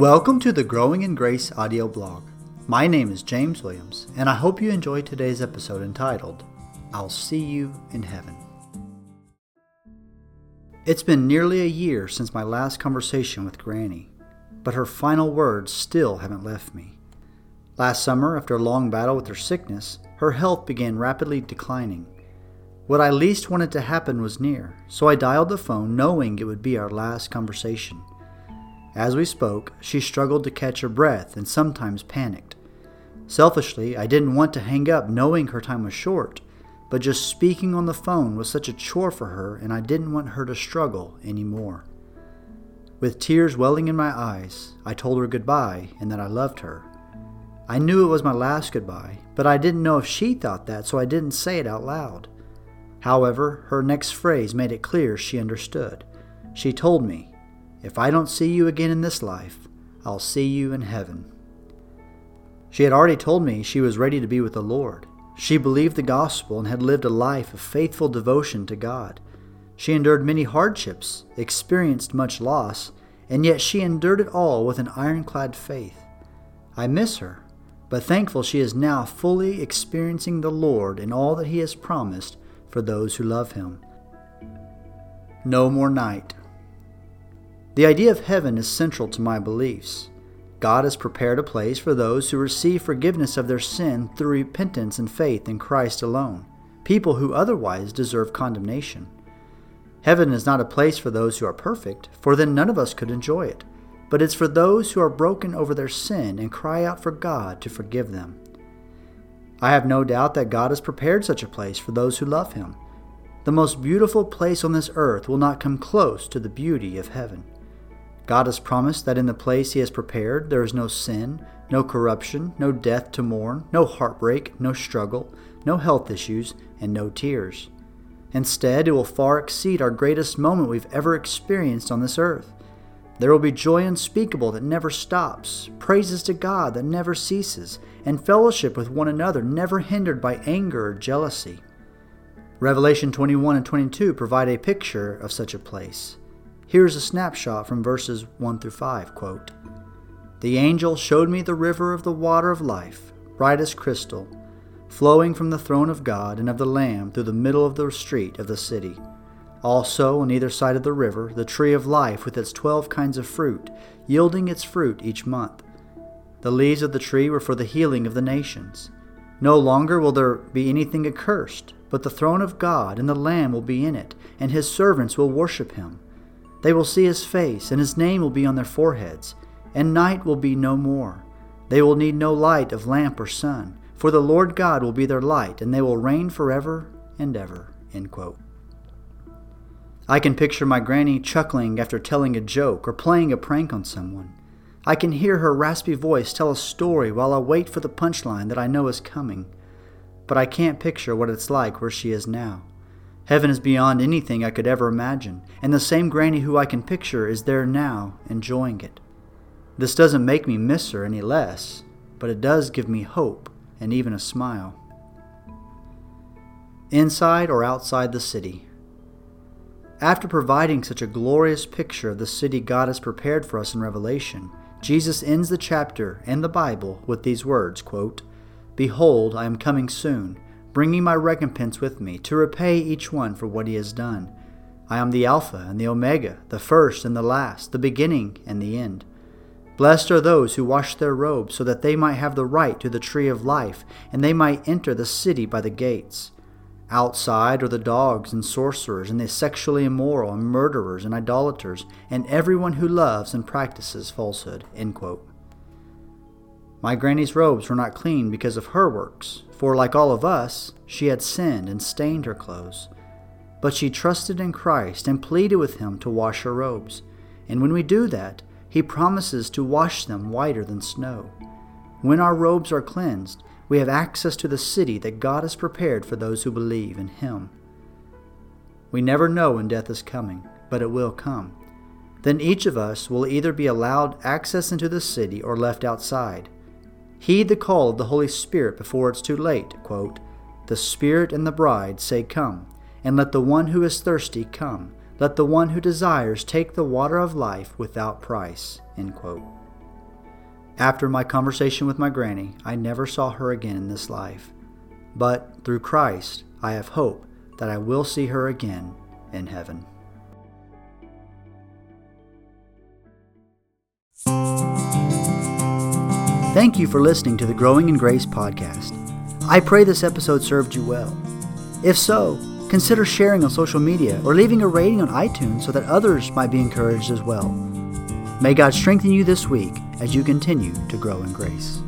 Welcome to the Growing in Grace audio blog. My name is James Williams, and I hope you enjoy today's episode entitled, I'll See You in Heaven. It's been nearly a year since my last conversation with Granny, but her final words still haven't left me. Last summer, after a long battle with her sickness, her health began rapidly declining. What I least wanted to happen was near, so I dialed the phone knowing it would be our last conversation. As we spoke, she struggled to catch her breath and sometimes panicked. Selfishly, I didn't want to hang up knowing her time was short, but just speaking on the phone was such a chore for her, and I didn't want her to struggle anymore. With tears welling in my eyes, I told her goodbye and that I loved her. I knew it was my last goodbye, but I didn't know if she thought that, so I didn't say it out loud. However, her next phrase made it clear she understood. She told me, If I don't see you again in this life, I'll see you in heaven. She had already told me she was ready to be with the Lord. She believed the gospel and had lived a life of faithful devotion to God. She endured many hardships, experienced much loss, and yet she endured it all with an ironclad faith. I miss her, but thankful she is now fully experiencing the Lord and all that He has promised for those who love Him. No more night. The idea of heaven is central to my beliefs. God has prepared a place for those who receive forgiveness of their sin through repentance and faith in Christ alone, people who otherwise deserve condemnation. Heaven is not a place for those who are perfect, for then none of us could enjoy it, but it's for those who are broken over their sin and cry out for God to forgive them. I have no doubt that God has prepared such a place for those who love Him. The most beautiful place on this earth will not come close to the beauty of heaven. God has promised that in the place He has prepared there is no sin, no corruption, no death to mourn, no heartbreak, no struggle, no health issues, and no tears. Instead, it will far exceed our greatest moment we've ever experienced on this earth. There will be joy unspeakable that never stops, praises to God that never ceases, and fellowship with one another never hindered by anger or jealousy. Revelation 21 and 22 provide a picture of such a place. Here's a snapshot from verses 1 through 5 quote, The angel showed me the river of the water of life, bright as crystal, flowing from the throne of God and of the Lamb through the middle of the street of the city. Also, on either side of the river, the tree of life with its twelve kinds of fruit, yielding its fruit each month. The leaves of the tree were for the healing of the nations. No longer will there be anything accursed, but the throne of God and the Lamb will be in it, and his servants will worship him. They will see his face, and his name will be on their foreheads, and night will be no more. They will need no light of lamp or sun, for the Lord God will be their light, and they will reign forever and ever. I can picture my granny chuckling after telling a joke or playing a prank on someone. I can hear her raspy voice tell a story while I wait for the punchline that I know is coming. But I can't picture what it's like where she is now. Heaven is beyond anything I could ever imagine, and the same granny who I can picture is there now, enjoying it. This doesn't make me miss her any less, but it does give me hope and even a smile. Inside or outside the city, after providing such a glorious picture of the city God has prepared for us in Revelation, Jesus ends the chapter and the Bible with these words quote, Behold, I am coming soon, bringing my recompense with me, to repay each one for what he has done. I am the Alpha and the Omega, the first and the last, the beginning and the end. Blessed are those who wash their robes, so that they might have the right to the tree of life, and they might enter the city by the gates. Outside are the dogs and sorcerers, and the sexually immoral, and murderers, and idolaters, and everyone who loves and practices falsehood. My granny's robes were not clean because of her works, for like all of us, she had sinned and stained her clothes. But she trusted in Christ and pleaded with him to wash her robes. And when we do that, he promises to wash them whiter than snow. When our robes are cleansed, we have access to the city that God has prepared for those who believe in Him. We never know when death is coming, but it will come. Then each of us will either be allowed access into the city or left outside. Heed the call of the Holy Spirit before it's too late. Quote, the Spirit and the bride say, Come, and let the one who is thirsty come. Let the one who desires take the water of life without price. After my conversation with my granny, I never saw her again in this life. But through Christ, I have hope that I will see her again in heaven. Thank you for listening to the Growing in Grace podcast. I pray this episode served you well. If so, consider sharing on social media or leaving a rating on iTunes so that others might be encouraged as well. May God strengthen you this week as you continue to grow in grace.